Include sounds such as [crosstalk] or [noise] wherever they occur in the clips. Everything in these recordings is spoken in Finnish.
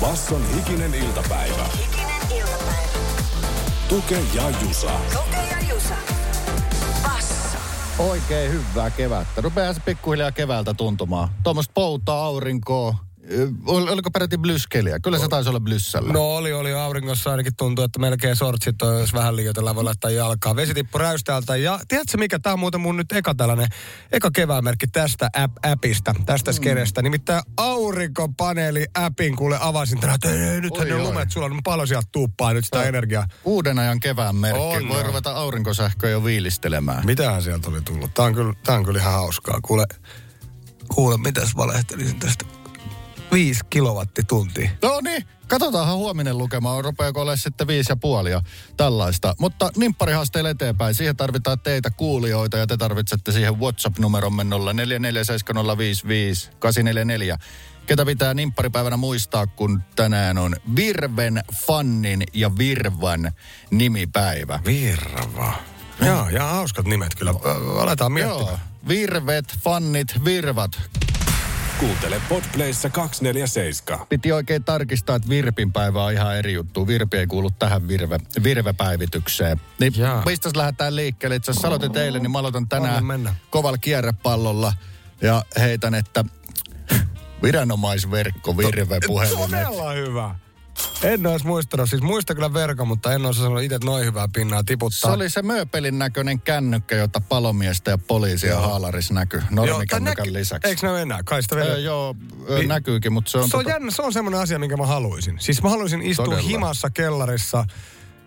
Basson hikinen iltapäivä. Hikinen iltapäivä. Tuke ja Jusa. Tuke ja Jusa. Basso. Oikein hyvää kevättä. Rupeaa se pikkuhiljaa keväältä tuntumaan. Tuommoista poutaa, aurinkoa. Oliko peräti blyskeliä? Kyllä se taisi olla blyssällä. No oli, oli auringossa ainakin tuntuu, että melkein sortsit on, jos vähän liioitellaan, voi laittaa jalkaa. Vesi tippu räystäältä ja tiedätkö mikä, tämä on muuten mun nyt eka tällainen, eka keväänmerkki tästä app, appista, tästä skenestä. Nimittäin aurinkopaneeli-appin kuule avasin tänään, että ei, nythän Oi, ne on oi. lumet sulla, niin paljon sieltä tuuppaa nyt sitä energiaa. Uuden ajan kevään merkki. On, Voi ruveta aurinkosähköä jo viilistelemään. Mitähän sieltä oli tullut? Tää on kyllä, tää on kyllä ihan hauskaa. Kuule, kuule, mitäs valehtelisin tästä? Viisi kilowattituntia. No niin, katsotaanhan huominen lukema, rupeako olemaan sitten viisi ja puoli ja tällaista. Mutta nimpparihaasteille eteenpäin, siihen tarvitaan teitä kuulijoita ja te tarvitsette siihen WhatsApp-numeromme 0447055844. Ketä pitää nimpparipäivänä muistaa, kun tänään on Virven, Fannin ja Virvan nimipäivä. Virva. Joo, ja hauskat nimet kyllä. Aletaan miettimään. Joo, Virvet, Fannit, Virvat. Kuuntele Podplayssa 247. Piti oikein tarkistaa, että Virpin päivä on ihan eri juttu. Virpi ei kuulu tähän virve, virvepäivitykseen. Niin Jaa. mistä lähdetään liikkeelle? Itse asiassa aloitit eilen, niin mä aloitan tänään kovalla kierrepallolla. Ja heitän, että [laughs] viranomaisverkko virvepuhelimet. Todella hyvä. En olisi muistanut, siis muista kyllä verkon, mutta en olisi sanonut itse noin hyvää pinnaa Se tiputtaa. oli se mööpelin näköinen kännykkä, jota palomiestä ja poliisia Joo. haalaris näkyy normikännykän näky- lisäksi. Eikö ne ole enää? Kai sitä vielä. Öö, joo, ö, Vi- näkyykin, mutta se on... se on tota- jännä, se on semmoinen asia, minkä mä haluaisin. Siis mä haluaisin istua Todella. himassa kellarissa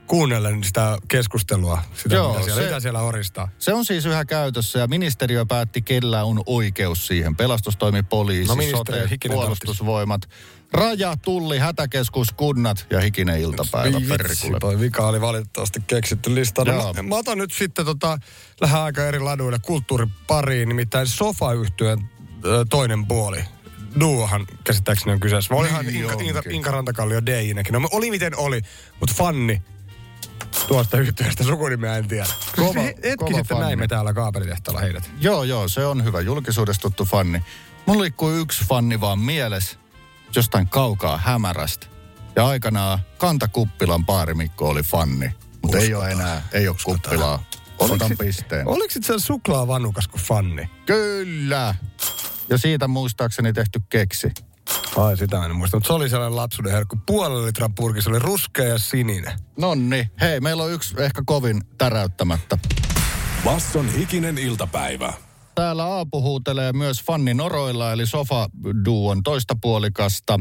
kuunnellen sitä keskustelua, sitä Joo, mitä, siellä, se- mitä siellä horistaa. Se on siis yhä käytössä ja ministeriö päätti, kellä on oikeus siihen. Pelastustoimi, poliisi, No, sote, puolustusvoimat, raja, tulli, hätäkeskus, kunnat ja hikinen iltapäivä. Vitsi, Perkule. toi vika oli valitettavasti keksitty listalla. Joo. Mä, mä, otan nyt sitten tota, lähden aika eri laduille kulttuuripariin, nimittäin Sofa-yhtyön ö, toinen puoli. Duohan käsittääkseni on kyseessä. Mä olihan Niin Inka, Inka. Inka Rantakallio DJ-näkin. No oli miten oli, mutta fanni tuosta yhtiöstä sukunimeä en tiedä. Kova- He- Hetki kova sitten fanni. näimme täällä kaapelitehtaalla heidät. Joo, joo, se on hyvä. Julkisuudessa tuttu fanni. Mulla liikkuu yksi fanni vaan mielessä jostain kaukaa hämärästä. Ja aikanaan Kantakuppilan baarimikko oli fanni. Mutta ei ole enää, ei ole kuppilaa. Otan pisteen. Oliko se suklaavanukas kuin fanni? Kyllä. Ja siitä muistaakseni tehty keksi. Ai sitä en muista, mutta se oli sellainen lapsuuden herkku. Puolen litran purki, se oli ruskea ja sininen. Nonni, hei, meillä on yksi ehkä kovin täräyttämättä. Basson hikinen iltapäivä. Täällä Aapu huutelee myös Fanni Noroilla, eli Sofa-duon toista puolikasta.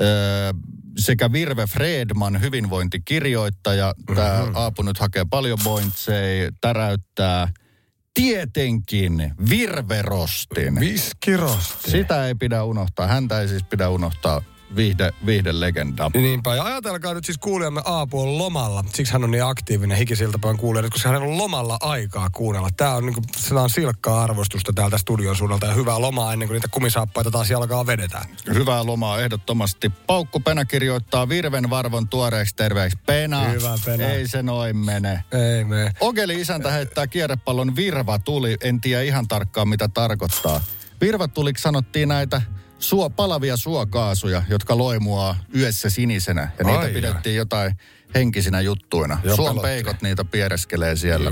Öö, sekä Virve Fredman, hyvinvointikirjoittaja. Tämä Aapu nyt hakee paljon pointseja, täräyttää. Tietenkin Virverostin. Viskirosti. Sitä ei pidä unohtaa. Häntä ei siis pidä unohtaa. Viihde, viihdelegenda. Niinpä, ja ajatelkaa nyt siis kuulijamme Aapu on lomalla. Siksi hän on niin aktiivinen hikisiltapäin kuulija, koska hän on lomalla aikaa kuunnella. Tämä on, niinku, on silkkaa arvostusta täältä studion suunnalta ja hyvää lomaa ennen kuin niitä kumisaappaita taas jalkaa vedetään. Hyvää lomaa ehdottomasti. Paukku Penä kirjoittaa Virven varvon tuoreeksi terveeksi. Pena. Hyvä, Penä. Ei se noin mene. Ei me. Ogeli isäntä heittää kierrepallon virva tuli. En tiedä ihan tarkkaan mitä tarkoittaa. Virva tuliksi sanottiin näitä suo, palavia suokaasuja, jotka loimuaa yössä sinisenä. Ja niitä Ai pidettiin jotain henkisinä juttuina. Joo, Suon pelotti. peikot niitä piereskelee siellä.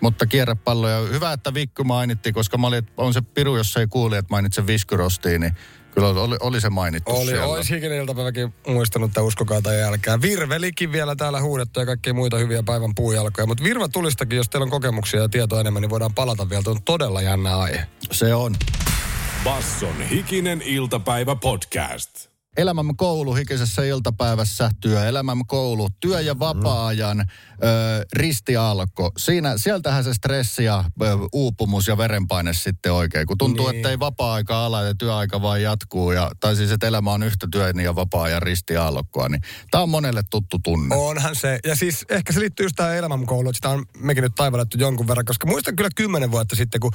Mutta kierrepalloja, hyvä, että Vikku mainitti, koska mä olin, on se piru, jos ei kuuli, että mainitsen viskyrostiin, niin kyllä oli, oli se mainittu Oli, siellä. olisi hikinen iltapäiväkin muistanut, että uskokaa tai jälkeen. Virvelikin vielä täällä huudettu ja kaikkia muita hyviä päivän puujalkoja. Mutta Virva tulistakin, jos teillä on kokemuksia ja tietoa enemmän, niin voidaan palata vielä. Tuo on todella jännä aihe. Se on. Basson hikinen iltapäivä podcast. elämämme koulu hikisessä iltapäivässä, työelämämme koulu, työ- ja vapaa-ajan ö, ristialko. Siinä, sieltähän se stressi ja ö, uupumus ja verenpaine sitten oikein, kun tuntuu, Niin. että ei vapaa-aika ala ja työaika vaan jatkuu. Ja, tai siis, että elämä on yhtä työn ja vapaa-ajan ristialkoa, niin tämä on monelle tuttu tunne. Onhan se. Ja siis ehkä se liittyy just tähän elämänkouluun, että sitä on mekin nyt taivallettu jonkun verran, koska muistan kyllä kymmenen vuotta sitten, kun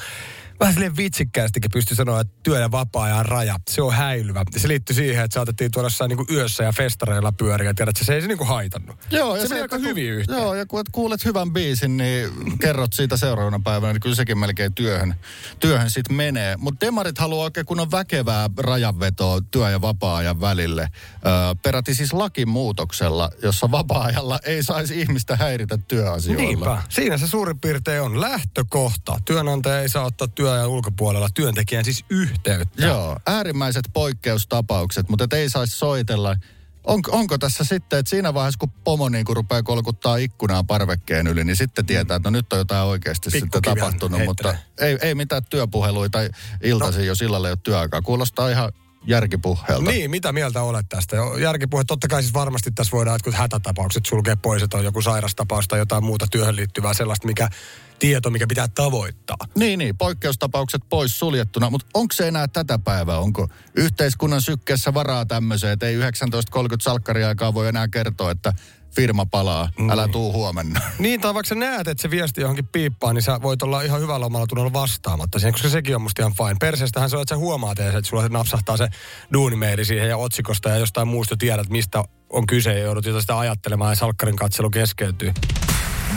vähän silleen vitsikkäästikin pystyi sanoa, että työ- ja vapaa-ajan raja, se on häilyvä. Se liittyy siihen, että saatettiin tuoda jossain niin yössä ja festareilla pyöriä, tiedät, se ei se niin kuin haitannut. Joo, se, meni että aika kun- hyvin yhteen. Joo, ja kun et kuulet hyvän biisin, niin kerrot siitä seuraavana päivänä, niin kyllä sekin melkein työhön, työhön sitten menee. Mutta demarit haluaa oikein kunnon väkevää rajanvetoa työ- ja vapaa-ajan välille. Öö, peräti siis lakimuutoksella, jossa vapaa-ajalla ei saisi ihmistä häiritä työasioilla. Niinpä. Siinä se suurin piirtein on lähtökohta. Työnantaja ei saa ottaa työajan ulkopuolella työntekijän siis yhteyttä. Joo, äärimmäiset poikkeustapaukset, mutta ei saisi soitella. On, onko tässä sitten, että siinä vaiheessa kun pomo niin kun rupeaa kolkuttaa ikkunaa parvekkeen yli, niin sitten tietää, että no nyt on jotain oikeasti sitten tapahtunut, mutta heittelee. ei, ei mitään työpuheluita tai iltaisin no. jo sillä ei ole työaikaa. Kuulostaa ihan järkipuheelta. Niin, mitä mieltä olet tästä? Järkipuhe, totta kai siis varmasti tässä voidaan jotkut hätätapaukset sulkea pois, että on joku sairastapaus tai jotain muuta työhön liittyvää sellaista, mikä tieto, mikä pitää tavoittaa. Niin, niin, poikkeustapaukset pois suljettuna, mutta onko se enää tätä päivää? Onko yhteiskunnan sykkeessä varaa tämmöiseen, että ei 19.30 salkkariaikaa voi enää kertoa, että firma palaa, älä tuu huomenna. [laughs] Niin, tai vaikka sä näet, että se viesti johonkin piippaa, niin sä voit olla ihan hyvällä omalla tunnolla vastaamatta siihen, koska sekin on musta ihan fine. Perseestähän se on, että sä huomaat edes, että sulla napsahtaa se duunimeili siihen ja otsikosta ja jostain muusta tiedät, mistä on kyse ja joudut jotain sitä ajattelemaan ja salkkarin katselu keskeytyy.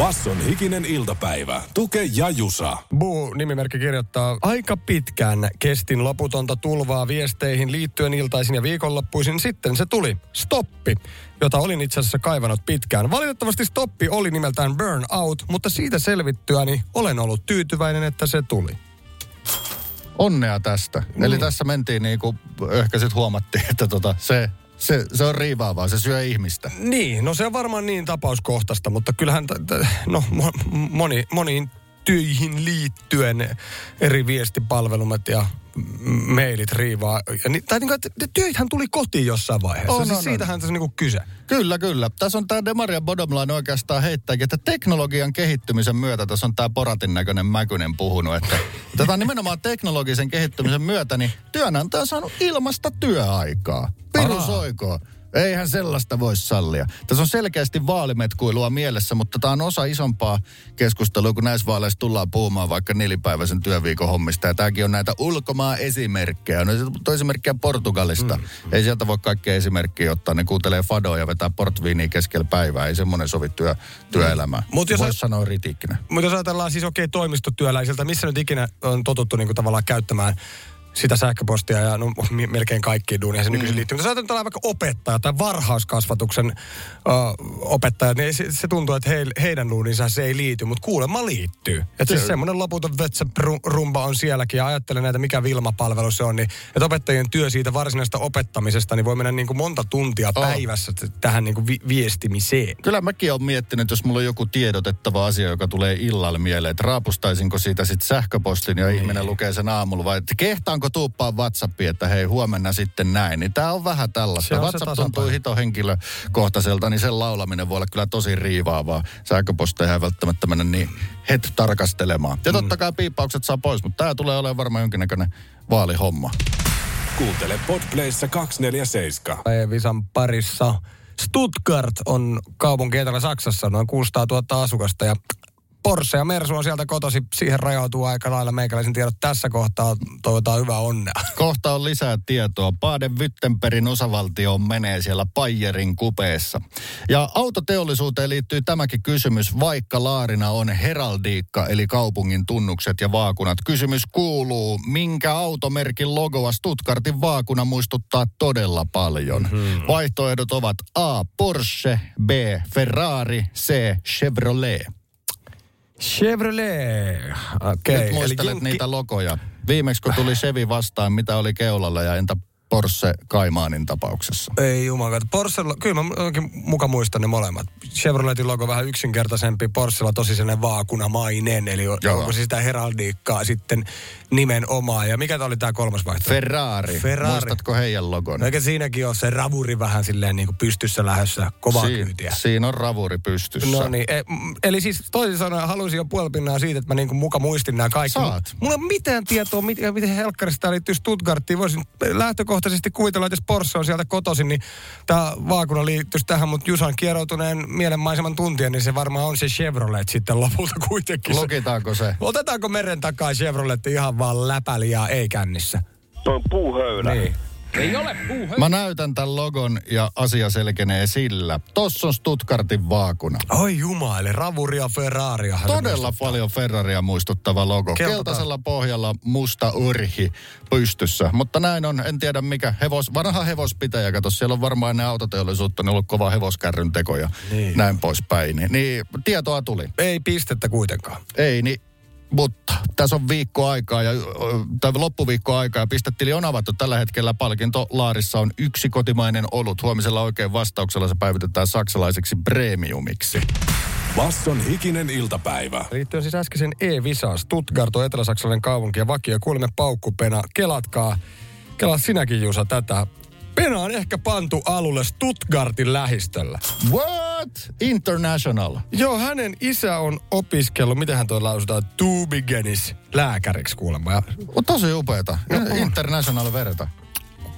Basson hikinen iltapäivä. Tuke ja Jusa. Buu nimimerkki kirjoittaa, aika pitkään kestin loputonta tulvaa viesteihin liittyen iltaisin ja viikonloppuisin. Sitten se tuli, stoppi, jota olin itse asiassa kaivannut pitkään. Valitettavasti stoppi oli nimeltään burnout, mutta siitä selvittyäni olen ollut tyytyväinen, että se tuli. Onnea tästä. Niin. Eli tässä mentiin niin kuin, ehkä sitten huomattiin, että tota, se, se, se on riivaavaa, se syö ihmistä. Niin, no se on varmaan niin tapauskohtaista, mutta kyllähän, t- t- no mo- moni, moniin töihin liittyen eri viestipalvelumet ja mailit riivaa. Ja ni, tai niin kuin, että työthän tuli kotiin jossain vaiheessa. On, siis on, siitähän tässä on niin kyse. Kyllä, kyllä. Tässä on tämä Demaria Bodomline oikeastaan heittääkin, että teknologian kehittymisen myötä, tässä on tämä Poratin näköinen Mäkynen puhunut, että [laughs] tätä nimenomaan teknologisen kehittymisen myötä, niin työnantaja on saanut ilmasta työaikaa. Pirusoikoon. Eihän sellaista voi sallia. Tässä on selkeästi vaalimetkuilua mielessä, mutta tämä on osa isompaa keskustelua, kun näissä vaaleissa tullaan puhumaan vaikka nelipäiväisen työviikon hommista. Ja tämäkin on näitä ulkomaan esimerkkejä. No on esimerkkejä Portugalista. Mm. Ei sieltä voi kaikkea esimerkkiä ottaa. Ne kuuntelee fadoja ja vetää portviiniä keskellä päivää. Ei semmoinen sovi työ, työelämään. Mut jos Voisi sanoa ritiikkinä. Mutta jos ajatellaan siis okei okay, toimistotyöläisiltä, missä nyt ikinä on totuttu niin kuin tavallaan käyttämään sitä sähköpostia ja no, melkein kaikkiin duunia se nykyisin liittyy. Mutta jos ajatellaan vaikka opettaja tai varhaiskasvatuksen ö, opettaja, niin se, se tuntuu, että he, heidän duuninsa se ei liity, mutta kuulemma liittyy. Että siis semmoinen loputon rumba on sielläkin ja ajattelen näitä, mikä Vilma-palvelu se on, niin että opettajien työ siitä varsinaisesta opettamisesta, niin voi mennä niin kuin monta tuntia Oh. päivässä tähän niin kuin vi- viestimiseen. Kyllä mäkin olen miettinyt, jos mulla on joku tiedotettava asia, joka tulee illalla mieleen, että raapustaisinko siitä sitten sähköpostin ja ihminen lukee sen aamulla, vai että kehtaanko tuuppaa WhatsAppiin, että hei huomenna sitten näin. Niin tää on vähän tällaista. on WhatsApp tuntuu hito henkilökohtaiselta, niin sen laulaminen voi olla kyllä tosi riivaavaa. Sähköposteja ei välttämättä mennä niin het tarkastelemaan. Ja totta kai piippaukset saa pois, mutta tämä tulee olemaan varmaan jonkinnäköinen vaalihomma. Kuuntele Podplayssa 247. Visan parissa. Stuttgart on kaupunki Etelä-Saksassa, noin 600 000 asukasta ja Porsche ja Mersu on sieltä kotosi. Siihen rajautuu aika lailla meikäläisen tiedot tässä kohtaa. Toivotaan hyvää onnea. Kohta on lisää tietoa. Baden-Württembergin osavaltio menee siellä Bayerin kupeessa. Ja autoteollisuuteen liittyy tämäkin kysymys, vaikka laarina on heraldiikka, eli kaupungin tunnukset ja vaakunat. Kysymys kuuluu, minkä automerkin logoa Stuttgartin vaakuna muistuttaa todella paljon? Mm-hmm. Vaihtoehdot ovat A. Porsche, B. Ferrari, C. Chevrolet. Chevrolet. Okei. Nyt muistelet Jenkki- niitä logoja. Viimeksi kun tuli Chevy vastaan, mitä oli keulalla ja entä Porsche Kaimaanin tapauksessa? Ei jumalauta. Porschella, kyllä mä muka muistan ne molemmat. Chevroletin logo vähän yksinkertaisempi, Porschella tosi sellainen vaakunamainen, eli Joo. Onko se sitä heraldiikkaa sitten nimenomaan. Ja mikä tää oli tämä kolmas vaihtoehto? Ferrari. Ferrari. Muistatko heidän logon? No Eikä siinäkin ole se ravuri vähän silleen niin kuin pystyssä lähdössä kovaa Siin- kyytiä. siinä on ravuri pystyssä. No niin, e, eli siis toisin sanoen haluaisin jo puolipinnaa siitä, että mä niinku muka muistin nämä kaikki. Saat. Mulla ei ole mitään tietoa, miten, miten helkkarista tämä liittyy Stuttgarttiin. Voisin lähtökohtaisesti kuvitella, että jos Porsche on sieltä kotoisin, niin tämä vaakuna liittyisi tähän, mutta Jusan kieroutuneen mielenmaiseman tuntien, niin se varmaan on se Chevrolet sitten lopulta kuitenkin. Se- Lukitaanko se? Otetaanko meren takaa Chevrolet ihan vaan läpäli ja ei kännissä? Toi on puuhöylä. Niin. Mä näytän tämän logon ja asia selkenee sillä. Tossa on Stuttgartin vaakuna. Oi jumala, ravuri ja Ferraria. Todella paljon Ferraria muistuttava logo. Keltataan. Keltaisella pohjalla musta urhi pystyssä. Mutta näin on, en tiedä mikä hevos, vanha hevospitäjä. Kato, siellä on varmaan ennen autoteollisuutta, ne on ollut kova hevoskärryn teko ja Niin. näin poispäin. Niin, niin tietoa tuli. Ei pistettä kuitenkaan. Ei, niin mutta tässä on viikko aikaa ja, tai loppuviikko aikaa ja pistetili on avattu tällä hetkellä. Palkintolaarissa on yksi kotimainen olut. Huomisella oikein vastauksella se päivitetään saksalaiseksi premiumiksi. Basson hikinen iltapäivä. Liittyen siis äskeisen E-visaan. Stuttgart on etelä-saksalainen kaupunki ja vakio. Kuulemme paukkupena. Kelatkaa, kelaa sinäkin Jusa tätä. Pena on ehkä pantu alulle Stuttgartin lähistöllä. What? International. Joo, hänen isä on opiskellut, miten hän toi lausutaan, Tubigenis lääkäriksi kuulemma. Ja On tosi upeeta. International verta.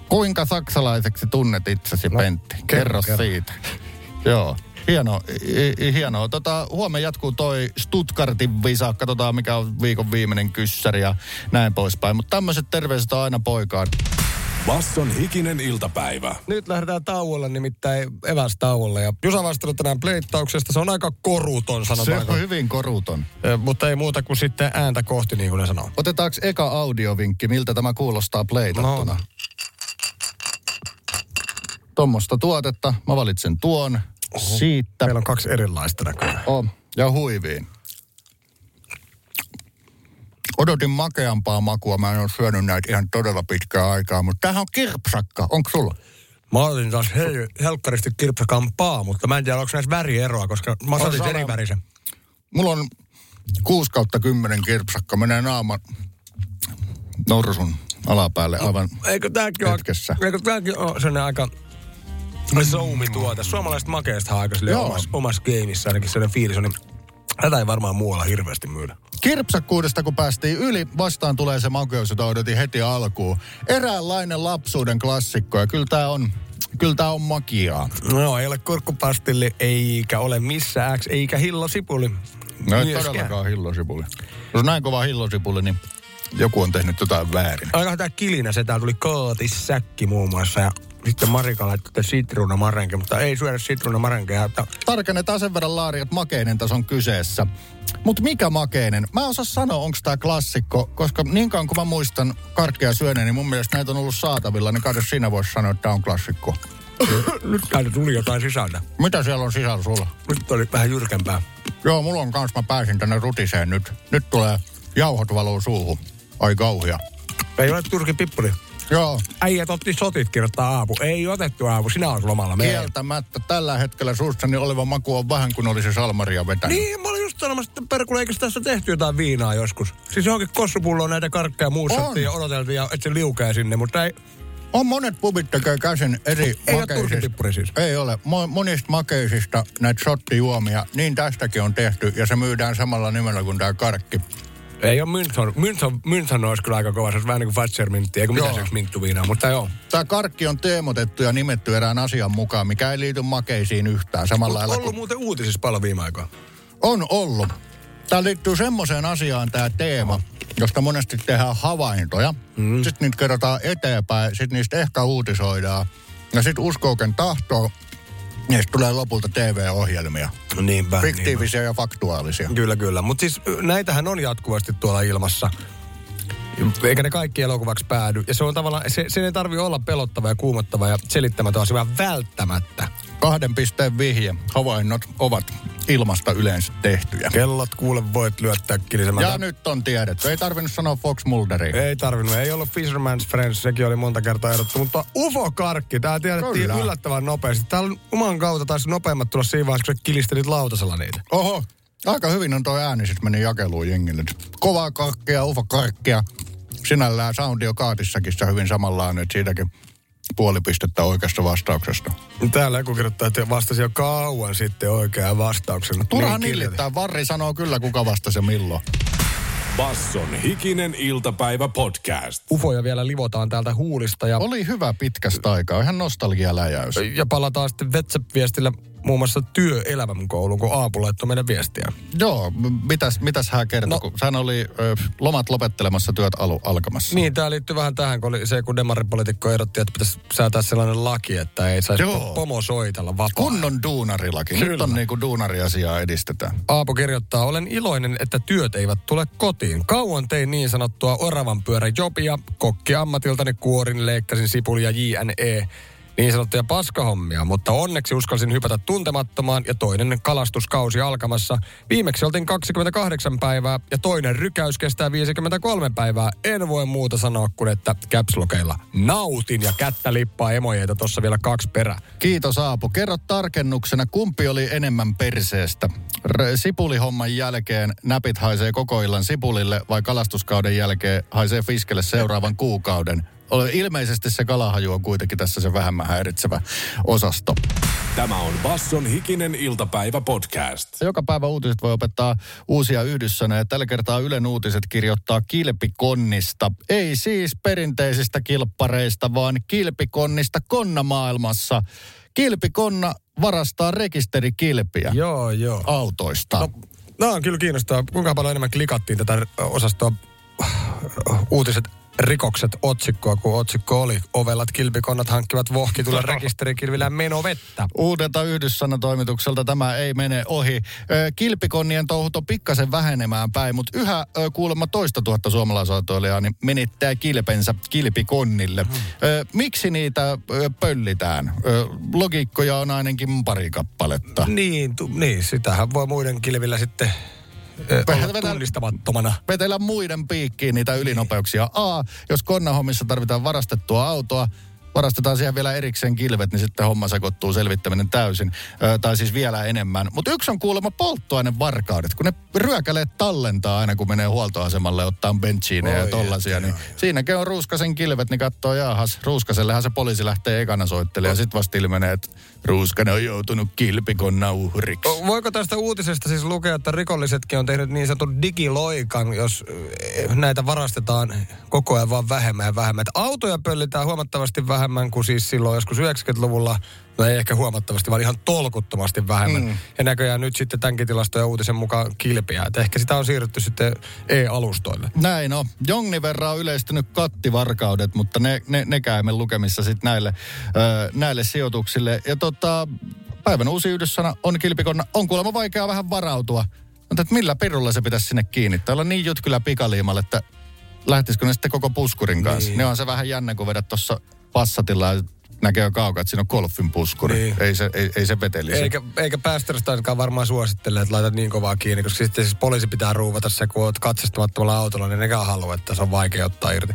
Kuinka saksalaiseksi tunnet itsesi, no, Pentti? Kerro, kerro. siitä. Joo. Hieno, hi- hienoa. Tota, huomenna jatkuu toi Stuttgartin visa. Katsotaan, mikä on viikon viimeinen kyssäri ja näin poispäin. Mutta tämmöiset terveiset on aina poikaan. Basson hikinen iltapäivä. nyt lähdetään tauolle, nimittäin evästauolle. Ja Jusa vastannut tänään pleittauksesta. Se on aika koruton, Se sanotaanko. on hyvin koruton. Ö, Mutta ei muuta kuin sitten ääntä kohti, niin kuin ne sanoo. Otetaanko eka audiovinkki, miltä tämä kuulostaa pleitattuna? No. Tuommoista tuotetta. Mä valitsen tuon. Siitä. Meillä on kaksi erilaista näköjään. On. Ja huiviin. Odotin makeampaa makua. Mä en ole syönyt näitä ihan todella pitkää aikaa, mutta tämähän on kirpsakka. Onko sulla? Mä otin taas hel- helkkaristi kirpsakampaa, mutta mä en tiedä, onko näissä värieroa, koska mä otin sama. eri värisen. Mulla on 6 kautta 10 kirpsakka. Menee naama norsun alapäälle aivan Eikö tääkin ole, hetkessä. eikö tääkin ole sellainen aika soumi-tuote? Suomalaiset makeista on aika omassa, omassa gameissa ainakin sellainen fiilis on, niin tätä ei varmaan muualla hirveästi myydä. Kirpsakkuudesta kun päästiin yli, vastaan tulee se makeus, jota odotin heti alkuun. Eräänlainen lapsuuden klassikko ja kyllä tämä on, kyllä tää on makiaa. No, ei ole kurkkupastilli, eikä ole missä X, eikä hillosipuli. No ei Myöskään. todellakaan hillosipuli. Jos on näin kova hillosipuli, niin joku on tehnyt jotain väärin. Aika tää kilinä, se täällä tuli kaatissäkki muun muassa ja sitten Marika laittoi sitruunamarenke, mutta ei syödä sitruunamarenkeja. Että Tarkennetaan sen verran laari, että makeinen tässä on kyseessä. Mutta mikä makeinen? Mä en osaa sanoa, onko tämä klassikko, koska niin kauan kuin mä muistan karkkeja syöneen, niin mun mielestä näitä on ollut saatavilla, niin kai sinä voisi sanoa, että tämä on klassikko. [coughs] nyt täältä tuli jotain sisältä. Mitä siellä on sisällä sulla? Nyt oli vähän jyrkempää. Joo, mulla on kans, mä pääsin tänne rutiseen nyt. Nyt tulee jauhot valuu suuhun. Ai kauhia. Ei ole turkin pippuri. Joo, Äijät otti sotit kirjoittaa aapu. Ei otettu aapu, sinä olet lomalla. Me ei. kieltämättä tällä hetkellä suussani oleva maku on vähän kuin olisi salmaria vetänyt. Niin, mä olin just sanomassa, että perkule, eikö tässä tehty jotain viinaa joskus? Siis johonkin kossupulloon näitä karkkeja muussattiin ja odoteltiin, ja, että se liukee sinne, mutta ei, On monet pubit tekee käsin eri ei ole makeisista. pippuri siis. Ei ole. Mo- monista makeisista näitä shottijuomia, niin tästäkin on tehty ja se myydään samalla nimellä kuin tämä karkki. Ei ole Münchon. Münchon, Münchon olisi kyllä aika kova. Se olisi vähän niin kuin Fatser mintti, eikö mitään Joo. se yksi minttuviinaa, mutta joo. Tämä karkki on teemotettu ja nimetty erään asian mukaan, mikä ei liity makeisiin yhtään. Samalla lailla ollut kuin muuten uutisissa paljon viime aikoina. on ollut. Tämä liittyy semmoiseen asiaan tämä teema, josta monesti tehdään havaintoja. Mm. Sitten niitä kerrotaan eteenpäin, sitten niistä ehkä uutisoidaan. Ja sitten uskouken tahtoo, niistä tulee lopulta TV-ohjelmia. Niinpä. Fiktiivisiä ja faktuaalisia. Kyllä, kyllä. Mutta siis näitähän on jatkuvasti tuolla ilmassa. Eikä ne kaikki elokuvaksi päädy. Ja se on tavallaan, se, se ei tarvi olla pelottava ja kuumottava ja selittämätön asia, vaan välttämättä. Kahden pisteen vihje. Havainnot ovat ilmasta yleensä tehtyjä. Kellot kuule voit lyöttää kilisemään. Ja nyt on tiedetty. Ei tarvinnut sanoa Fox Mulderi. Ei tarvinnut. Ei ollut Fisherman's Friends, sekin oli monta kertaa erottu. Mutta UFO-karkki, tää tiedettiin Kyllä. yllättävän nopeasti. Täällä oman kautta taisi nopeammat tulla siinä vaiheessa, kun sä kilistelit lautasella niitä. Oho, aika hyvin on toi ääni sit meni jakeluun jengille. Kovaa karkkia, ufa karkkia. Sinällään soundi on kaatissakin hyvin samanlainen, että siitäkin puoli pistettä oikeasta vastauksesta. Täällä joku kirjoittaa, että vastasi jo kauan sitten oikean vastauksen. Turha Niin nillittää. Varri sanoo kyllä, kuka vastasi milloin. Basson hikinen iltapäivä podcast. Ufoja vielä livotaan täältä huulista ja, Oli hyvä pitkästä aikaa, ihan nostalgialäjäys. ja palataan sitten WhatsApp-viestillä muun muassa työelämän kouluun, kun Aapu laittoi meidän viestiä. Joo, mitäs, mitäs hän kertoi, No. kun hän oli ö, lomat lopettelemassa, työt alu, alkamassa. Niin, tämä liittyy vähän tähän, kun oli se, kun demaripolitiikko erotti, että pitäisi säätää sellainen laki, että ei saisi pomo soitella vapaa. Kunnon duunarillakin. Nyt Kyllä. on niinku duunariasiaa edistetään. Aapo kirjoittaa, olen iloinen, että työt eivät tule kotiin. Kauan tein niin sanottua oravan pyörä jobia, kokki ammatiltani kuorin, leikkasin sipulia JNE, niin sanottuja paskahommia, mutta onneksi uskalsin hypätä tuntemattomaan ja toinen kalastuskausi alkamassa. Viimeksi oltiin 28 päivää ja toinen rykäys kestää 53 päivää. En voi muuta sanoa kuin, että capslokeilla nautin ja kättä lippaa emojeita tuossa vielä kaksi perää. Kiitos Aapu. Kerro tarkennuksena, kumpi oli enemmän perseestä? R- sipulihomman jälkeen näpit haisee koko illan sipulille vai kalastuskauden jälkeen haisee fiskelle seuraavan kuukauden? Ole- Ilmeisesti se kalahaju on kuitenkin tässä se vähemmän häiritsevä osasto. Tämä on Basson hikinen iltapäivä podcast. Joka päivä uutiset voi opettaa uusia yhdyssanoja. Tällä kertaa Ylen uutiset kirjoittaa kilpikonnista. Ei siis perinteisistä kilppareista, vaan kilpikonnista konnamaailmassa. Kilpikonna varastaa rekisterikilpiä Joo, joo. autoista. No, on kyllä kiinnostavaa. Kuinka paljon enemmän klikattiin tätä osastoa uutiset rikokset otsikkoa, kun otsikko oli ovellat kilpikonnat hankkivat vohkitulla rekisterikilvillä menovettä. Uudelta yhdyssanatoimitukselta tämä ei mene ohi. Kilpikonnien touhut on pikkasen vähenemään päin, mutta yhä kuulemma toista tuhatta suomalaisautoilijaa niin menittää kilpensä kilpikonnille. Ö, Miksi niitä pöllitään? Logiikkoja on ainakin pari kappaletta. Niin, tu, niin, sitähän voi muiden kilvillä sitten olla tunnistamattomana. vetellä muiden piikkiin niitä ylinopeuksia. A, jos konnahommissa tarvitaan varastettua autoa, varastetaan siihen vielä erikseen kilvet, niin sitten homma sekoittuu selvittäminen täysin. Ö, tai siis vielä enemmän. Mutta yksi on kuulemma polttoainevarkaudet, kun ne ryökäleet tallentaa aina, kun menee huoltoasemalle ottaa bensiinejä ja tollasia. että Niin siinäkin on Ruuskasen kilvet, niin katsoo, jaahas, Ruuskasellehan se poliisi lähtee ekana soittelemaan. Ja sitten vasta ilmenee, että Ruuskanen on joutunut kilpikonna uhriksi. Voiko tästä uutisesta siis lukea, että rikollisetkin on tehnyt niin sanotun digiloikan, jos eh, näitä varastetaan koko ajan vaan vähemmän ja vähemmän. Et autoja pöllitään huomattavasti vähemmän kuin siis silloin joskus 90-luvulla. No ei ehkä huomattavasti, vaan ihan tolkuttomasti vähemmän. Mm. Ja näköjään nyt sitten tämänkin tilastojen uutisen mukaan kilpiä. Et ehkä sitä on siirrytty sitten e-alustoille. Näin on. Jongni verran on yleistynyt kattivarkaudet, mutta ne, ne, ne käymme lukemissa sitten näille, ö, näille sijoituksille. Ja tota, päivän uusi yhdyssana on kilpikonna. On kuulemma vaikea vähän varautua. Mutta että millä pirulla se pitäisi sinne kiinnittää? Olla niin jutkyllä pikaliimalla, että lähtisikö ne sitten koko puskurin kanssa? Niin. Ne on se vähän jännä, kun vedät tuossa passatilla näkee jo kaukaa, että siinä on golfin puskuri. Niin. Ei, se, ei, ei se vetelisi. Eikä, eikä päästöristä varmaan suosittele, että laitat niin kovaa kiinni, koska sitten siis poliisi pitää ruuvata se, kun oot katsastamattomalla autolla, niin nekään haluaa, että se on vaikea ottaa irti.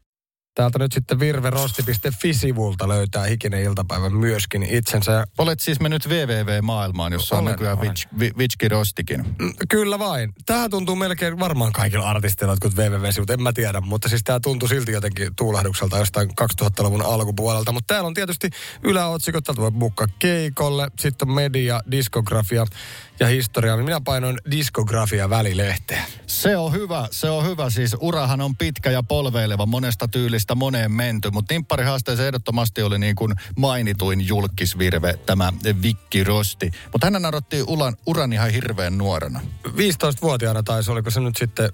Täältä nyt sitten virverosti.fi-sivulta löytää hikinen iltapäivä myöskin itsensä. Olet siis mennyt www-maailmaan, jossa on nykyään olen. Vitch, Vi- Vitchki Rostikin. Mm, Kyllä vain. Tämä tuntuu melkein varmaan kaikilla artisteilla, jotkut www-sivut, en mä tiedä, mutta siis tämä tuntuu silti jotenkin tuulahdukselta jostain 2000-luvun alkupuolelta. Mutta täällä on tietysti yläotsikot, täältä voi bukkaa keikolle, sitten on media, diskografia ja historia. Minä painoin diskografia välilehteä. Se on hyvä, se on hyvä. Siis urahan on pitkä ja polveileva, monesta tyylistä moneen menty, mutta nimpparihaasteessa ehdottomasti oli niin kuin mainituin julkisvirve tämä Vikki Rosti. Mutta hän aloitti uran, uran ihan hirveän nuorena. 15-vuotiaana taisi, oliko se nyt sitten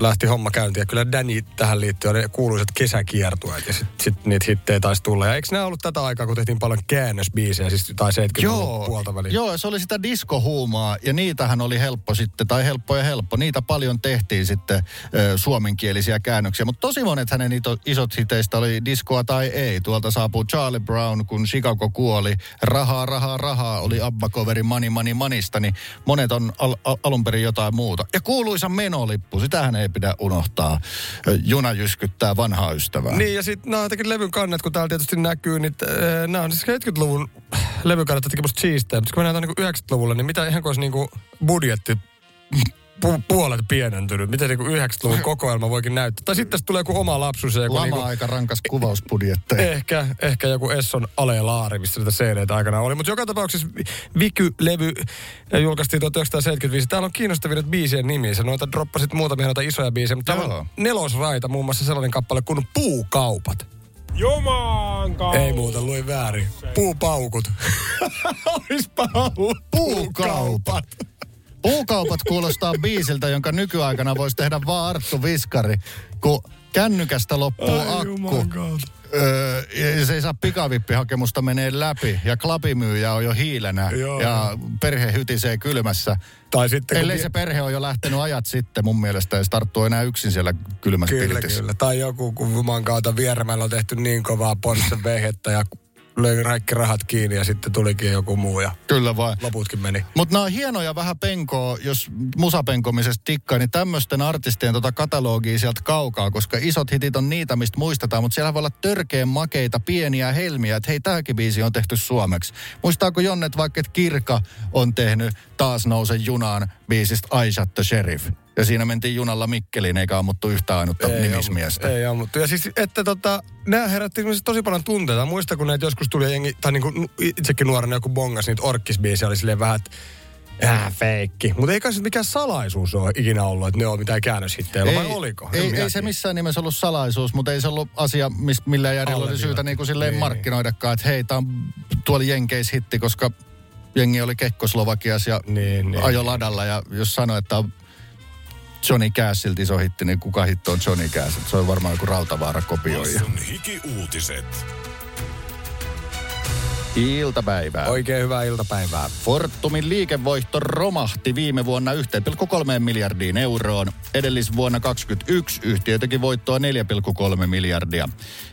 lähti homma käyntiin. Ja kyllä Danny tähän liittyy ne kuuluisat kesäkiertueet ja sitten sit niitä hittejä taisi tulla. Ja eikö nämä ollut tätä aikaa, kun tehtiin paljon käännösbiisejä, siis tai 70-luvun puolta väliin? joo, se oli sitä diskohuumaa ja niitähän oli helppo sitten, tai helppo ja helppo. Niitä paljon tehtiin sitten suomenkielisiä käännöksiä, mutta tosi monet hänen isot hiteistä oli diskoa tai ei. Tuolta saapuu Charlie Brown, kun Chicago kuoli. Rahaa, rahaa, rahaa oli Abba-coveri Money, Money, Manista, niin monet on al, al, alun perin jotain muuta. Ja kuuluisa menolippu, sitähän ei pidä unohtaa. Juna jyskyttää vanhaa ystävää. Niin, ja sitten nämä jotenkin levyn kannet, kun täällä tietysti näkyy, niin nämä on siis 70-luvun levykannet jotenkin musta siistejä. Mutta kun mennään niin 90-luvulle, niin mitä ihan kuin olisi niin kuin budjetti pu- puolet pienentynyt. Miten niin 90-luvun [laughs] kokoelma voikin näyttää. Tai sitten tulee joku oma lapsuus. ja Joku niin kuin, Lama-aika rankas kuvausbudjetteja. [laughs] Ehkä, ehkä joku Esson Ale Laari, missä niitä cd aikana oli. Mutta joka tapauksessa Vi- Viky-levy äh, julkaistiin 1975. Täällä on kiinnostavia nyt biisien nimiä. Sä noita droppasit muutamia noita isoja biisejä. Mutta täällä on nelosraita, muun muassa sellainen kappale kuin Puukaupat. Jumaan kautta. Ei muuta, luin väärin. Puupaukut. [laughs] Olispa ollut Puukaupat. Puukaupat kuulostaa biisiltä, jonka nykyaikana voisi tehdä vaan Arttu Viskari, kun kännykästä loppuu akku. Öö, ja se ei saa pikavippihakemusta menee läpi ja klapimyyjä on jo hiilenä Joo. ja perhe hytisee kylmässä. Tai sitten kun Ellei vie- se perhe on jo lähtenyt ajat sitten mun mielestä ja se tarttuu enää yksin siellä kylmässä Kyllä, kyllä. Tai joku, kun Juman kautta Vieremällä on tehty niin kovaa ponssen vehettä ja löi kaikki rahat kiinni ja sitten tulikin joku muu ja Kyllä vai. loputkin meni. Mutta nämä on hienoja vähän penkoa, jos musapenkomisesta tikkaa, niin tämmöisten artistien tota katalogia sieltä kaukaa, koska isot hitit on niitä, mistä muistetaan, mutta siellä voi olla törkeen makeita, pieniä helmiä, että hei, tämäkin biisi on tehty suomeksi. Muistaako Jonnet vaikka, että Kirka on tehnyt Taas nouse junaan biisistä Shot the Sheriff. Ja siinä mentiin junalla Mikkeliin, eikä ammuttu yhtä ainutta nimismiestä. Ei ammuttu. Ja siis, että tota, nämä herätti ilmeisesti tosi paljon tunteita. Muista, kun näitä joskus tuli jengi, tai niin kuin itsekin nuorena joku bongas, niitä orkkisbiisiä oli silleen vähän, että Äh, feikki. Mutta ei kai se mikään salaisuus ole ikinä ollut, että ne on mitään käännöshittejä, vai oliko? Ei, minä ei se missään nimessä ollut salaisuus, mutta ei se ollut asia, millä järjellä oli syytä niin kuin silleen Niin. markkinoidakaan, että hei, tämä on tuolla Jenkeis hitti, koska jengi oli Kekkoslovakias ja Niin, niin. ajo ladalla ja jos sanoi, että on Johnny Cashilta iso hitti, niin kuka hitto on Johnny Cash? Se on varmaan joku Rautavaara kopioija. Basson hiki-uutiset. Iltapäivää. Oikein hyvää iltapäivää. Fortumin liikevoitto romahti viime vuonna 1,3 miljardiin euroon. Edellisvuonna 2021 yhtiö teki voittoa 4,3 miljardia.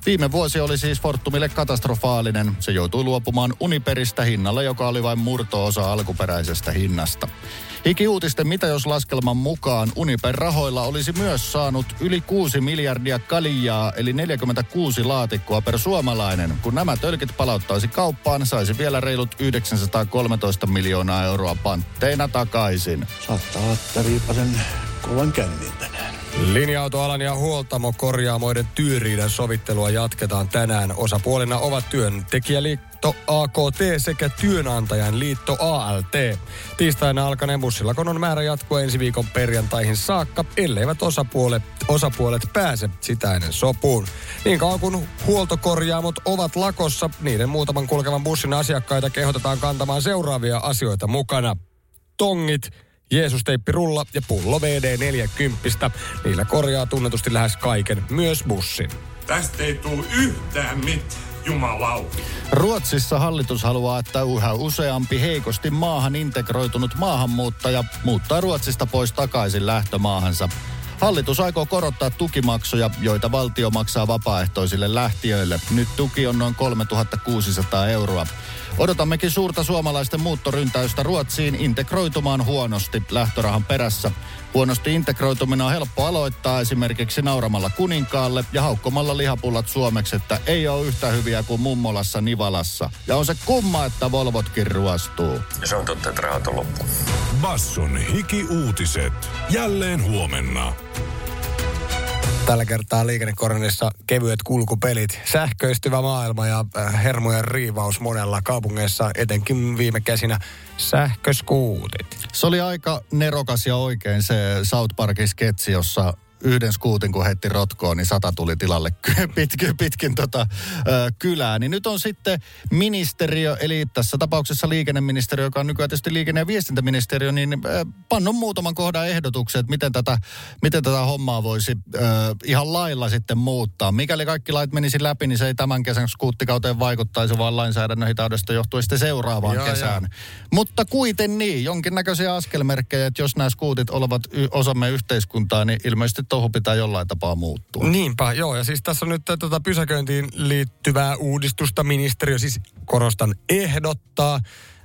Viime vuosi oli siis Fortumille katastrofaalinen. Se joutui luopumaan Uniperistä hinnalla, joka oli vain murto-osa alkuperäisestä hinnasta. Hiki-uutisten mitä jos laskelman mukaan Uniper rahoilla olisi myös saanut yli 6 miljardia kaljaa, eli 46 laatikkoa per suomalainen. Kun nämä tölkit palauttaisi kauppaan, saisi vielä reilut 913 miljoonaa euroa pantteina takaisin. Saattaa olla, riipasen kovan kännin tänään. Linja-autoalan ja huoltamokorjaamoiden työriidan sovittelua jatketaan tänään. Osapuolina ovat työntekijäliitto AKT sekä työnantajan liitto ALT. Tiistaina alkaneen bussilakon on määrä jatkua ensi viikon perjantaihin saakka, elleivät osapuolet, osapuolet pääse sitä ennen sopuun. Niin kauan kun huoltokorjaamot ovat lakossa, niiden muutaman kulkevan bussin asiakkaita kehotetaan kantamaan seuraavia asioita mukana. Tongit, Jeesus-teippirulla ja pullo VD40. Niillä korjaa tunnetusti lähes kaiken, myös bussin. Tästä ei tule yhtään mitään, jumalauta. Ruotsissa hallitus haluaa, että yhä useampi heikosti maahan integroitunut maahanmuuttaja muuttaa Ruotsista pois takaisin lähtömaahansa. Hallitus aikoo korottaa tukimaksuja, joita valtio maksaa vapaaehtoisille lähtiöille. Nyt tuki on noin 3600 euroa. Odotammekin suurta suomalaisten muuttoryntäystä Ruotsiin integroitumaan huonosti lähtörahan perässä. Huonosti integroituminen on helppo aloittaa esimerkiksi nauramalla kuninkaalle ja haukkomalla lihapullat suomeksi, että ei ole yhtä hyviä kuin mummolassa Nivalassa. Ja on se kumma, että Volvotkin ruostuu. Se on totta, että rahat on loppu. Basson hiki-uutiset. Jälleen huomenna. Tällä kertaa liikennekoronissa kevyet kulkupelit, sähköistyvä maailma ja äh, hermojen riivaus monella kaupungeissa, etenkin viime käsinä sähköskuutit. Se oli aika nerokas ja oikein se South Parkin sketsi, jossa yhden skuutin, kun heitti rotkoon, niin sata tuli tilalle [laughs] pitkin, pitkin tota, ö, kylää. Niin nyt on sitten ministeriö, eli tässä tapauksessa liikenneministeriö, joka on nykyään tietysti liikenne- ja viestintäministeriö, niin ö, pannut muutaman kohdan ehdotuksen, että miten tätä, miten tätä hommaa voisi ö, ihan lailla sitten muuttaa. Mikäli kaikki lait menisi läpi, niin se ei tämän kesän skuuttikauteen vaikuttaisi, vaan lainsäädännön hitaudesta johtuen sitten seuraavaan Joo, kesään. Mutta kuiten niin, jonkinnäköisiä askelmerkkejä, että jos nämä skuutit olevat y- osamme yhteiskuntaa, niin ilmeisesti touhu pitää jollain tapaa muuttua. Niinpä, joo. Ja siis tässä on nyt tota pysäköintiin liittyvää uudistusta ministeriö, siis korostan, ehdottaa.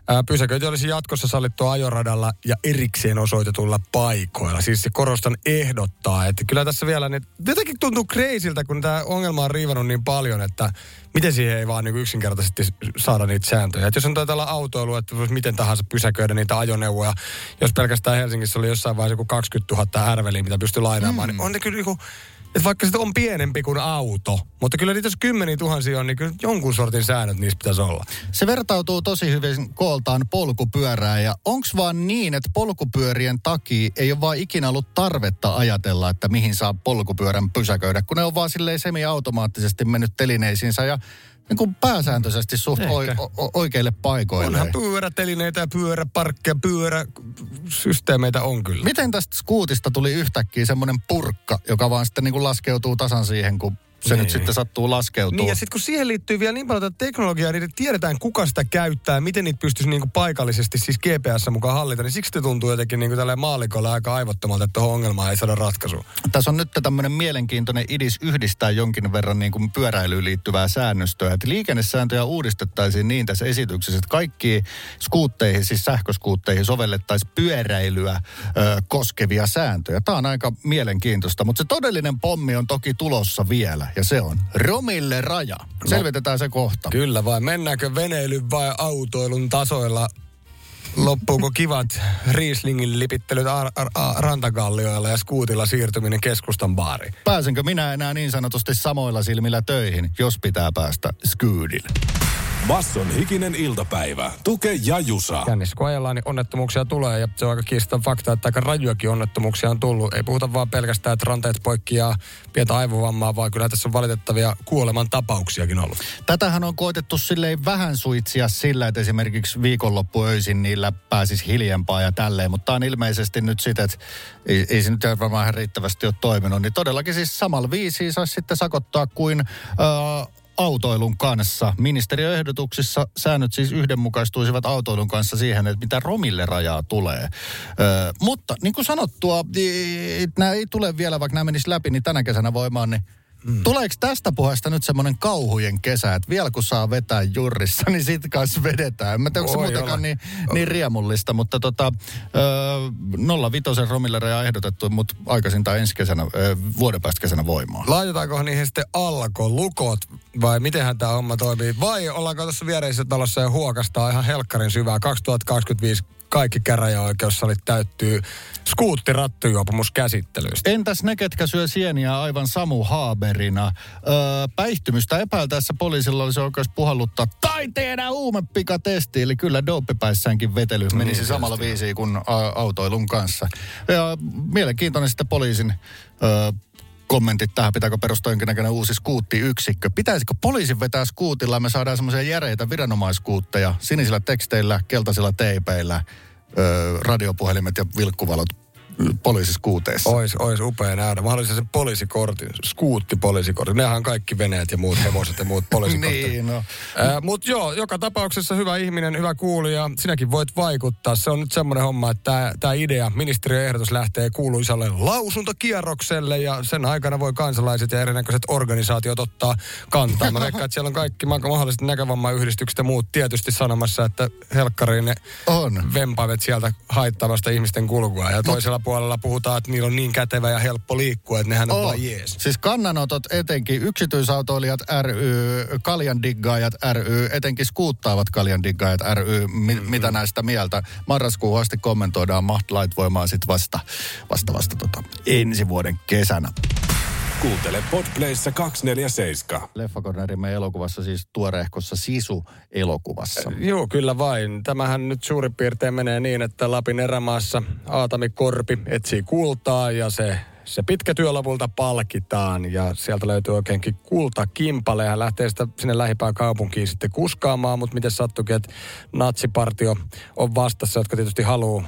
Ää, Pysäköinti olisi jatkossa sallittua ajoradalla ja erikseen osoitetulla paikoilla. Siis korostan ehdottaa, että kyllä tässä vielä nyt, jotenkin tuntuu kreisiltä, kun tämä ongelma on riivannut niin paljon, että miten siihen ei vaan niin yksinkertaisesti saada niitä sääntöjä. Että jos on tällä autoilu, että voisi miten tahansa pysäköidä niitä ajoneuvoja, jos pelkästään Helsingissä oli jossain vaiheessa joku 20 000 ärveliä, mitä pystyy lainaamaan, mm. niin on ne kyllä niinku, että vaikka se on pienempi kuin auto, mutta kyllä niitä jos kymmeniä tuhansia on, niin kyllä jonkun sortin säännöt niissä pitäisi olla. Se vertautuu tosi hyvin kooltaan polkupyörään ja onks vaan niin, että polkupyörien takia ei ole vaan ikinä ollut tarvetta ajatella, että mihin saa polkupyörän pysäköidä, kun ne on vaan silleen semi-automaattisesti mennyt telineisiinsä ja niin kuin pääsääntöisesti suht oi, o, oikeille paikoille. Onhan pyörätelineitä ja pyöräparkkeja, pyöräsysteemeitä on kyllä. Miten tästä skuutista tuli yhtäkkiä semmoinen purkka, joka vaan sitten niin kuin laskeutuu tasan siihen, kun se Niin. nyt sitten sattuu laskeutua? Niin ja sitten kun siihen liittyy vielä niin paljon tätä teknologiaa, niin tiedetään kuka sitä käyttää, miten niitä pystyisi niinku paikallisesti siis GPS mukaan hallita, niin siksi se tuntuu jotenkin niinku tälle maalikolle aika aivottomalta, että tuohon ongelmaan ei saada ratkaisua. Tässä on nyt tämmöinen mielenkiintoinen idis yhdistää jonkin verran niin kuin pyöräilyyn liittyvää säännöstöä. Että liikennesääntöjä uudistettaisiin niin tässä esityksessä, että kaikki skuutteihin, siis sähköskuutteihin sovellettaisiin pyöräilyä ö, koskevia sääntöjä. Tämä on aika mielenkiintoista, mutta se todellinen pommi on toki tulossa vielä. Ja se on romille raja. Selvitetään se kohta. Kyllä vai, mennäänkö veneilyn vai autoilun tasoilla? Loppuuko kivat Rieslingin lipittelyt ar- ar- ar- rantakallioilla ja skuutilla siirtyminen keskustan baariin? Pääsenkö minä enää niin sanotusti samoilla silmillä töihin, jos pitää päästä skyydille? Basson hikinen iltapäivä. Tuke ja Jusa. Kännissä kun ajellaan, niin onnettomuuksia tulee ja se on aika kiistaton fakta, että aika rajuakin onnettomuuksia on tullut. Ei puhuta vaan pelkästään, että ranteet poikki ja pientä aivovammaa, vaan kyllä tässä on valitettavia kuoleman tapauksiakin ollut. Tätähän on koitettu silleen vähän suitsia sillä, että esimerkiksi viikonloppuöisin niillä pääsisi hiljempaa ja tälleen, mutta tämä on ilmeisesti nyt sitä, että ei, ei se nyt varmaan riittävästi ole toiminut, niin todellakin siis samalla viisiin saisi sitten sakottaa kuin äh, autoilun kanssa. Ministeriöehdotuksissa säännöt siis yhdenmukaistuisivat autoilun kanssa siihen, että mitä romille rajaa tulee. Ö, mutta niin kuin sanottua, nämä ei tule vielä, vaikka nämä menis läpi, niin tänä kesänä voimaan, niin Mm. Tuleeko tästä puheesta nyt semmoinen kauhujen kesä, että vielä kun saa vetää jurrissa, niin sit kanssa vedetään. En mä tiedä, onko se muutenkaan olla. niin, niin riemullista, mutta tota, ö, 05 romille raja ehdotettu, mutta aikaisintaan ensi kesänä, ö, vuoden päästä kesänä voimaan. Laitetaanko niihin sitten alkolukot vai mitenhän tämä homma toimii? Vai ollaanko tässä viereisessä talossa ja huokastaa ihan helkkarin syvää 2025 kaikki käräjäoikeussalit täyttyy skuuttirattijuopumuskäsittelyistä. Entäs ne, ketkä syö sieniä aivan Samu Haaberina? Öö, päihtymystä epäiltäessä poliisilla olisi oikeus puhalluttaa tai tehdä huumepikatesti. Eli kyllä dooppipäissäänkin vetely menisi Niin, samalla viisiin kuin autoilun kanssa. Ja mielenkiintoinen sitten poliisin öö, kommentit tähän, pitääkö perustaa jonkinnäköinen uusi skuuttiyksikkö. Pitäisikö poliisin vetää skuutilla, me saadaan semmoisia järeitä viranomaiskuutteja sinisillä teksteillä, keltaisilla teipeillä, öö, radiopuhelimet ja vilkkuvalot poliisiskuuteessa. Ois, ois upea nähdä. Mä haluaisin sen poliisikortin, skuuttipoliisikortin. Nehän on kaikki veneet ja muut hevoset ja muut [laughs] poliisikortit. niin, no. Äh, Mutta joo, joka tapauksessa hyvä ihminen, hyvä kuulija. Sinäkin voit vaikuttaa. Se on nyt semmoinen homma, että tämä idea, ministeriön ehdotus lähtee kuuluisalle lausuntokierrokselle ja sen aikana voi kansalaiset ja erinäköiset organisaatiot ottaa kantaa. Mä veikkaan, että siellä on kaikki ma- mahdolliset näkövammayhdistykset ja muut tietysti sanomassa, että helkkariin ne On. vempaimet sieltä haittamasta ihmisten kulkua. Ja toisella puolella puhutaan, että niillä on niin kätevä ja helppo liikkua, että nehän on, On. vaan jees. Siis kannanotot etenkin yksityisautoilijat ry, kaljandiggaajat ry, etenkin skuuttaavat kaljandiggaajat ry, mi, mm-hmm. mitä näistä mieltä. Marraskuun asti kommentoidaan, maht lait voimaan sitten vasta, vasta, vasta tota, ensi vuoden kesänä. Kuuntele Podplayssä 247. Leffakornerimme elokuvassa siis tuoreehkossa Sisu-elokuvassa. Joo, kyllä vain. Tämähän nyt suurin piirtein menee niin, että Lapin erämaassa Aatami Korpi etsii kultaa ja se, se pitkä työ lopulta palkitaan ja sieltä löytyy oikeinkin kultakimpale ja hän lähtee sitä sinne lähipään kaupunkiin sitten kuskaamaan, mutta miten sattukin, että natsipartio on vastassa, jotka tietysti haluaa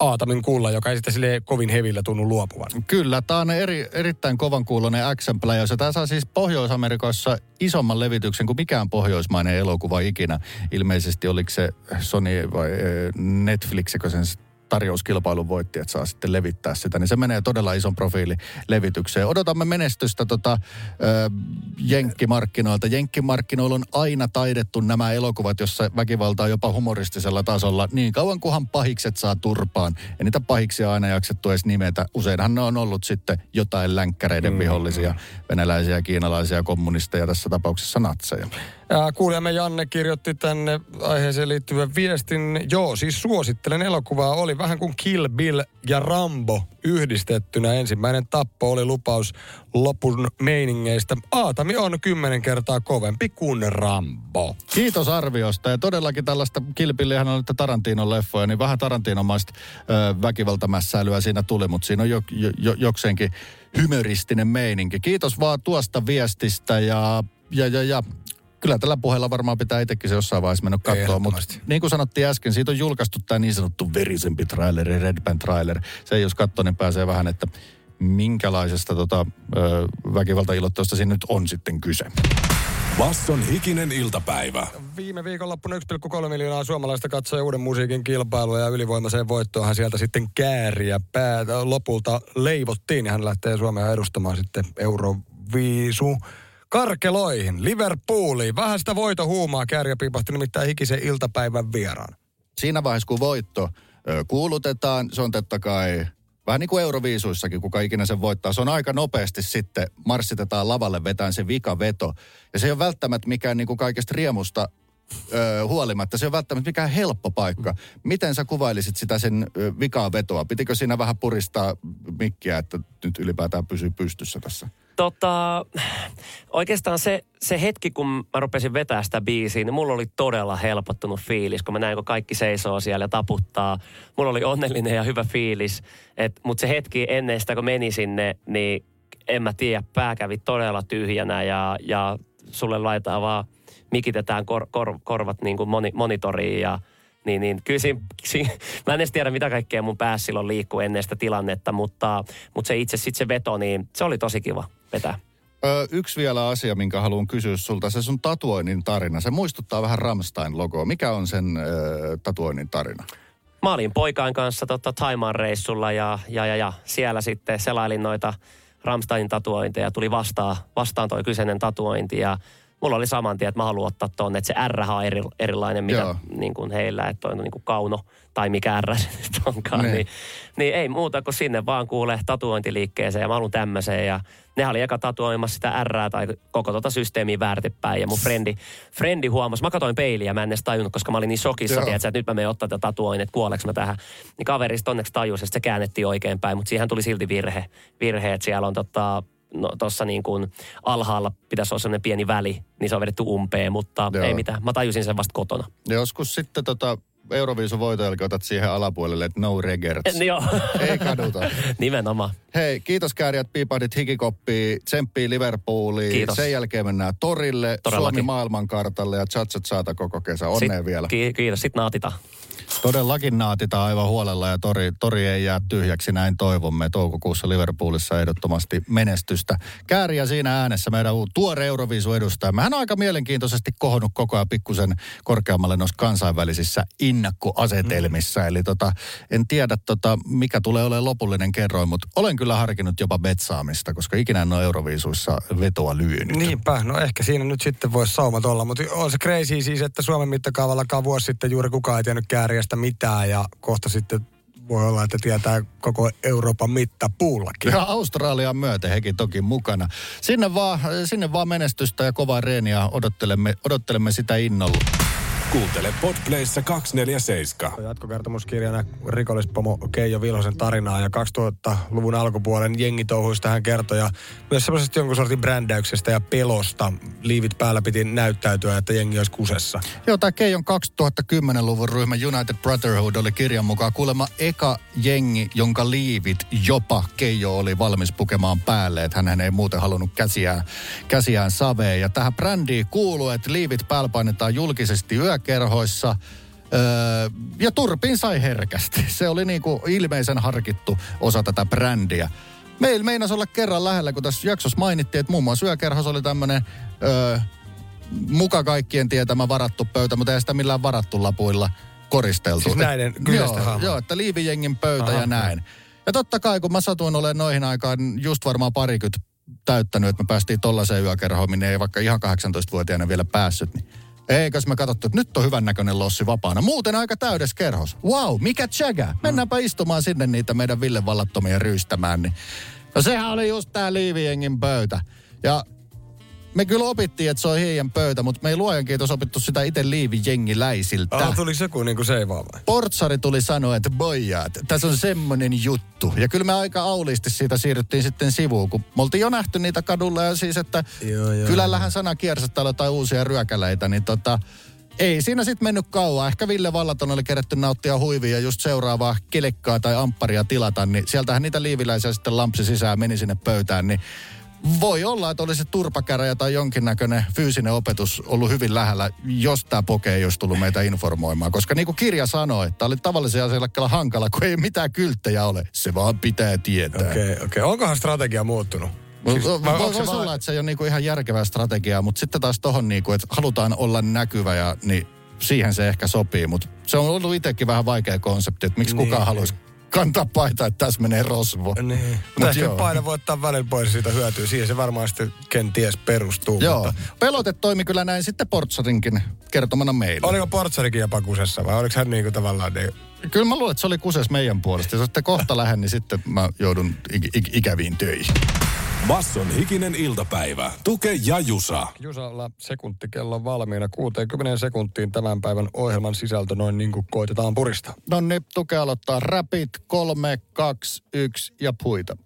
Aatamin kulla, joka ei sitten sille kovin hevillä tunnu luopuvan. Kyllä, tämä on eri, erittäin kovan kuulonen action pläjäys. Tämä saa siis Pohjois-Amerikassa isomman levityksen kuin mikään pohjoismainen elokuva ikinä. Ilmeisesti oliko se Sony vai eh, Netflix, sen tarjouskilpailun voitti, että saa sitten levittää sitä, niin se menee todella ison profiili levitykseen. Odotamme menestystä tota, ö, jenkkimarkkinoilta. Jenkkimarkkinoilla on aina taidettu nämä elokuvat, jossa väkivalta on jopa humoristisella tasolla, niin kauan kunhan pahikset saa turpaan. Ja niitä pahiksia aina jaksettu edes nimetä. Useinhan ne on ollut sitten jotain länkkäreiden vihollisia, venäläisiä, kiinalaisia, kommunisteja, tässä tapauksessa natseja. Ja kuulijamme Janne kirjoitti tänne aiheeseen liittyvän viestin. Joo, siis suosittelen elokuvaa. Oli vähän kuin Kill Bill ja Rambo yhdistettynä. Ensimmäinen tappo oli lupaus lopun meiningeistä. Aatami on kymmenen kertaa kovempi kuin Rambo. Kiitos arviosta. Ja todellakin tällaista kilpillihän on että Tarantinon leffoja, niin vähän Tarantinomaista väkivaltamässäilyä siinä tuli, mutta siinä on jo, jo, jo, jokseenkin humoristinen meininki. Kiitos vaan tuosta viestistä ja, ja, ja, ja kyllä tällä puheella varmaan pitää itsekin se jossain vaiheessa mennä katsoa, mutta niin kuin sanottiin äsken, siitä on julkaistu tämä niin sanottu verisempi traileri, Red Band trailer. Se jos katsoo, niin pääsee vähän, että minkälaisesta tota, väkivaltailottelusta siinä nyt on sitten kyse. Basson hikinen iltapäivä. Viime viikonloppuna 1,3 miljoonaa suomalaista katsoi uuden musiikin kilpailua ja ylivoimaiseen voittoonhan sieltä sitten kääriä pää lopulta leivottiin. Ja hän lähtee Suomea edustamaan sitten Euroviisu karkeloihin, Liverpooliin. Vähän sitä voitohuumaa kääriä piipahti nimittäin hikisen iltapäivän vieraan. siinä vaiheessa, kun voitto kuulutetaan, se on totta kai vähän niin kuin Euroviisuissakin, kuka ikinä sen voittaa. Se on aika nopeasti sitten, marssitetaan lavalle vetään se vikaveto. Ja se ei ole välttämättä mikään niin kuin kaikesta riemusta ö, huolimatta. Se on välttämättä mikään helppo paikka. Miten sä kuvailisit sitä sen ö, vikaa vetoa? Pitikö siinä vähän puristaa mikkiä, että nyt ylipäätään pysyy pystyssä tässä? Tota, oikeastaan se, se hetki, kun mä rupesin vetää sitä biisiä, niin mulla oli todella helpottunut fiilis, kun mä näin, kun kaikki seisoo siellä ja taputtaa. Mulla oli onnellinen ja hyvä fiilis, mutta se hetki ennen sitä, kun meni sinne, niin en mä tiedä, pää kävi todella tyhjänä ja, ja sulle laitetaan vaan, mikitetään kor, kor, korvat niin kuin moni, monitoriin ja niin, niin kyllä siinä, siinä, [laughs] mä en edes tiedä mitä kaikkea mun päässä silloin liikkuu ennen sitä tilannetta, mutta, mutta se itse sitten se veto, niin se oli tosi kiva vetää. Ö, yksi vielä asia, minkä haluan kysyä sulta. Se sun tatuoinnin tarina. Se muistuttaa vähän Ramstein-logoa. Mikä on sen ö, tatuoinnin tarina? Mä olin poikain kanssa tota, Taimaan reissulla ja, ja, ja, ja siellä sitten selailin noita Ramsteinin tatuointeja. Tuli vastaan, vastaan toi kyseinen tatuointi ja mulla oli saman tien, että mä haluan ottaa tuonne, että se R on eri, erilainen, mitä Joo. niin kuin heillä, että on niin kuin kauno tai mikä R se [laughs] nyt onkaan. Niin. Niin, niin, ei muuta kuin sinne vaan kuule tatuointiliikkeeseen ja mä haluan tämmöiseen ja nehän oli eka tatuoimassa sitä R tai koko tota systeemiä väärtipäin ja mun frendi, frendi huomasi, mä katsoin peiliä, mä en edes tajunnut, koska mä olin niin shokissa, tiedätkö, että nyt mä menen ottaa tätä tatuoin, että kuoleeko mä tähän. Niin kaverista onneksi tajusi, että se käännettiin oikein päin, mutta siihen tuli silti virhe, virhe että siellä on tota, no tuossa niin kuin alhaalla pitäisi olla sellainen pieni väli, niin se on vedetty umpeen, mutta Joo. ei mitään. Mä tajusin sen vasta kotona. Ja joskus sitten tota Euroviisun voiton jälkeen otat siihen alapuolelle, että no regrets. [laughs] Joo. Ei kaduta. Nimenomaan. Hei, kiitos kääriät, piipahdit hikikoppiin, tsemppii Liverpooliin. Kiitos. Sen jälkeen mennään torille, Todellakin. Suomi maailmankartalle ja chatsat saata koko kesä. Onnea Sit- vielä. Ki- kiitos, sitten naatitaan. Todellakin naatitaan aivan huolella ja tori, tori ei jää tyhjäksi, näin toivomme. Toukokuussa Liverpoolissa ehdottomasti menestystä. Kääriä siinä äänessä meidän tuore Euroviisu edustaja. Hän on aika mielenkiintoisesti kohonnut koko ajan pikkusen korkeammalle noissa kansainvälisissä innakkoasetelmissa. Eli tota, en tiedä tota, mikä tulee olemaan lopullinen kerroin, mutta olen kyllä harkinnut jopa betsaamista, koska ikinä en ole Euroviisuissa vetoa lyönyt. Niinpä, no ehkä siinä nyt sitten voisi saumat olla, mutta on se crazy siis, että Suomen mittakaavallakaan vuosi sitten juuri kukaan ei tiennyt kääriästä mitään ja kohta sitten voi olla, että tietää koko Euroopan mittapuullakin. Ja Australian myöten hekin toki mukana. Sinne vaan, sinne vaan menestystä ja kovaa reeniä odottelemme, odottelemme sitä innolla. Kuuntele Podplayssa 247. Jatkokertomuskirjana rikollispomo Keijo Vilhosen tarinaa ja 2000-luvun alkupuolen jengitouhuista hän kertoi ja myös semmoisesta jonkun sortin brändäyksestä ja pelosta. Liivit päällä piti näyttäytyä, että jengi olisi kusessa. Joo, tämä Keijon 2010-luvun ryhmä United Brotherhood oli kirjan mukaan kuulemma eka jengi, jonka liivit jopa Keijo oli valmis pukemaan päälle, että hän ei muuten halunnut käsiään, käsiään saveen. Ja tähän brändiin kuuluu, että liivit päällä painetaan julkisesti yökerhoissa. Öö, ja turpin sai herkästi. Se oli niinku ilmeisen harkittu osa tätä brändiä. Meillä meinasi olla kerran lähellä, kun tässä jaksossa mainittiin, että muun muassa yökerhossa oli tämmöinen öö, muka kaikkien tietämä varattu pöytä, mutta ei sitä millään varattu lapuilla koristeltu. Siis näiden kyseisten joo, joo, että liivijengin pöytä Aha, ja näin. Ja totta kai, kun mä satuin olemaan noihin aikaan just varmaan parikymmentä täyttänyt, että me päästiin tollaiseen yökerhoon, minne ei vaikka ihan 18-vuotiaana vielä päässyt, niin Eikös me katsottu, että nyt on hyvän näköinen lossi vapaana. Muuten aika täydessä kerhos. Wow, mikä tsägä. Mennäänpä istumaan sinne niitä meidän Ville vallattomia ryystämään. Niin. No sehän oli just tää liivijengin pöytä. Ja me kyllä opittiin, että se on heidän pöytä, mutta me ei luojan kiitos opittu sitä itse liivijengiläisiltä. Ah, tuli se joku niinku seivaa vai? Portsari tuli sanoa, että bojaat, tässä on semmonen juttu. Ja kyllä me aika auliisti siitä siirryttiin sitten sivuun, kun me oltiin jo nähty niitä kadulla ja siis, että Joo, joo, kylällähän sana kiersi, täällä jotain uusia ryökäleitä, niin tota, ei siinä sitten mennyt kauan. Ehkä Ville Vallaton oli kerätty nauttia huivia ja just seuraavaa kelekkaa tai ampparia tilata, niin sieltähän niitä liiviläisiä sitten lampsi sisään meni sinne pöytään, niin voi olla, että olisi turpakäräjä tai jonkinnäköinen fyysinen opetus ollut hyvin lähellä, jos tämä poke ei olisi tullut meitä informoimaan. Koska niin kuin kirja sanoi, että oli tavallisia asiakkailla hankala, kun ei mitään kylttejä ole. Se vaan pitää tietää. Okei, okay, okei. Okay. Onkohan strategia muuttunut? Siis, voisi vaan- olla, että se ei ole niinku ihan järkevää strategiaa, mutta sitten taas tohon, niinku, että halutaan olla näkyvä ja niin siihen se ehkä sopii. Mutta se on ollut itsekin vähän vaikea konsepti, että miksi Niin. kukaan haluaisi kantaa paita, että tässä menee rosvo. Niin. Mut Mutta ehkä joo. paino voi ottaa välillä pois ja siitä hyötyy. Siihen se varmaan sitten kenties perustuu. Joo, Mutta pelote toimi kyllä näin sitten Portsarinkin kertomana meille. oliko Portsarikin jopa kusessa vai oliko hän niinku tavallaan niin... Kyllä mä luulen, että se oli kuses meidän puolesta. Jos sitten kohta lähden, niin sitten mä joudun ik- ik- ikäviin töihin. Basson hikinen iltapäivä. Tuke ja Jusa. Jusalla sekuntikello valmiina 60 sekuntiin tämän päivän ohjelman sisältö noin niin kuin koitetaan purista. No niin, tuke aloittaa rapid, kolme, kaksi, yksi ja puita.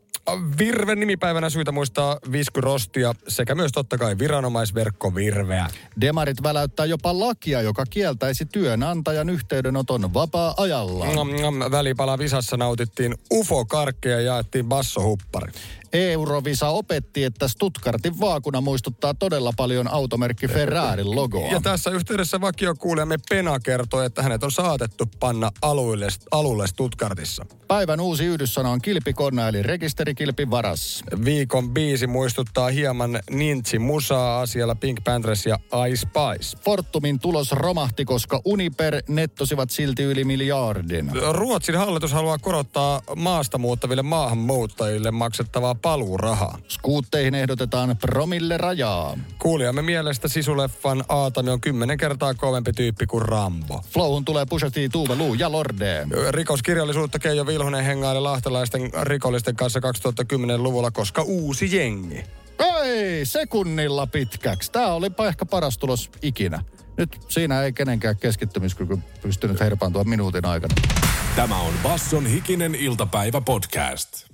Virven nimipäivänä syytä muistaa viskyrostia sekä myös totta kai viranomaisverkko Virveä. Demarit väläyttää jopa lakia, joka kieltäisi työnantajan yhteydenoton vapaa-ajalla. Nom, nom, Välipala Visassa nautittiin UFO-karkkeja ja jaettiin bassohuppari. Eurovisa opetti, että Stuttgartin vaakuna muistuttaa todella paljon automerkki Ferrarin logoa. Ja tässä yhteydessä vakiokuulijamme Pena kertoi, että hänet on saatettu panna aluille, alulle Stuttgartissa. Päivän uusi yhdyssana on kilpikonna eli rekisterikilpi varas. Viikon biisi muistuttaa hieman Nintsi Musaa asialla Pink Panthers ja Ice Spice. Fortumin tulos romahti, koska Uniper nettosivat silti yli miljardin. Ruotsin hallitus haluaa korottaa maasta muuttaville maahanmuuttajille maksettavaa paluurahaa. Skuutteihin ehdotetaan promille rajaa. Kuulijamme mielestä sisuleffan Aatami on kymmenen kertaa kovempi tyyppi kuin Rambo. Flowhun tulee Pusha T, Tuve Lu ja Lorde. Rikoskirjallisuutta Keijo Vilhonen hengaili lahtelaisten rikollisten kanssa 2010-luvulla, koska uusi jengi. Ei, sekunnilla pitkäksi. Tämä oli ehkä paras tulos ikinä. Nyt siinä ei kenenkään keskittymiskyky pystynyt herpaantua minuutin aikana. Tämä on Basson hikinen iltapäivä podcast.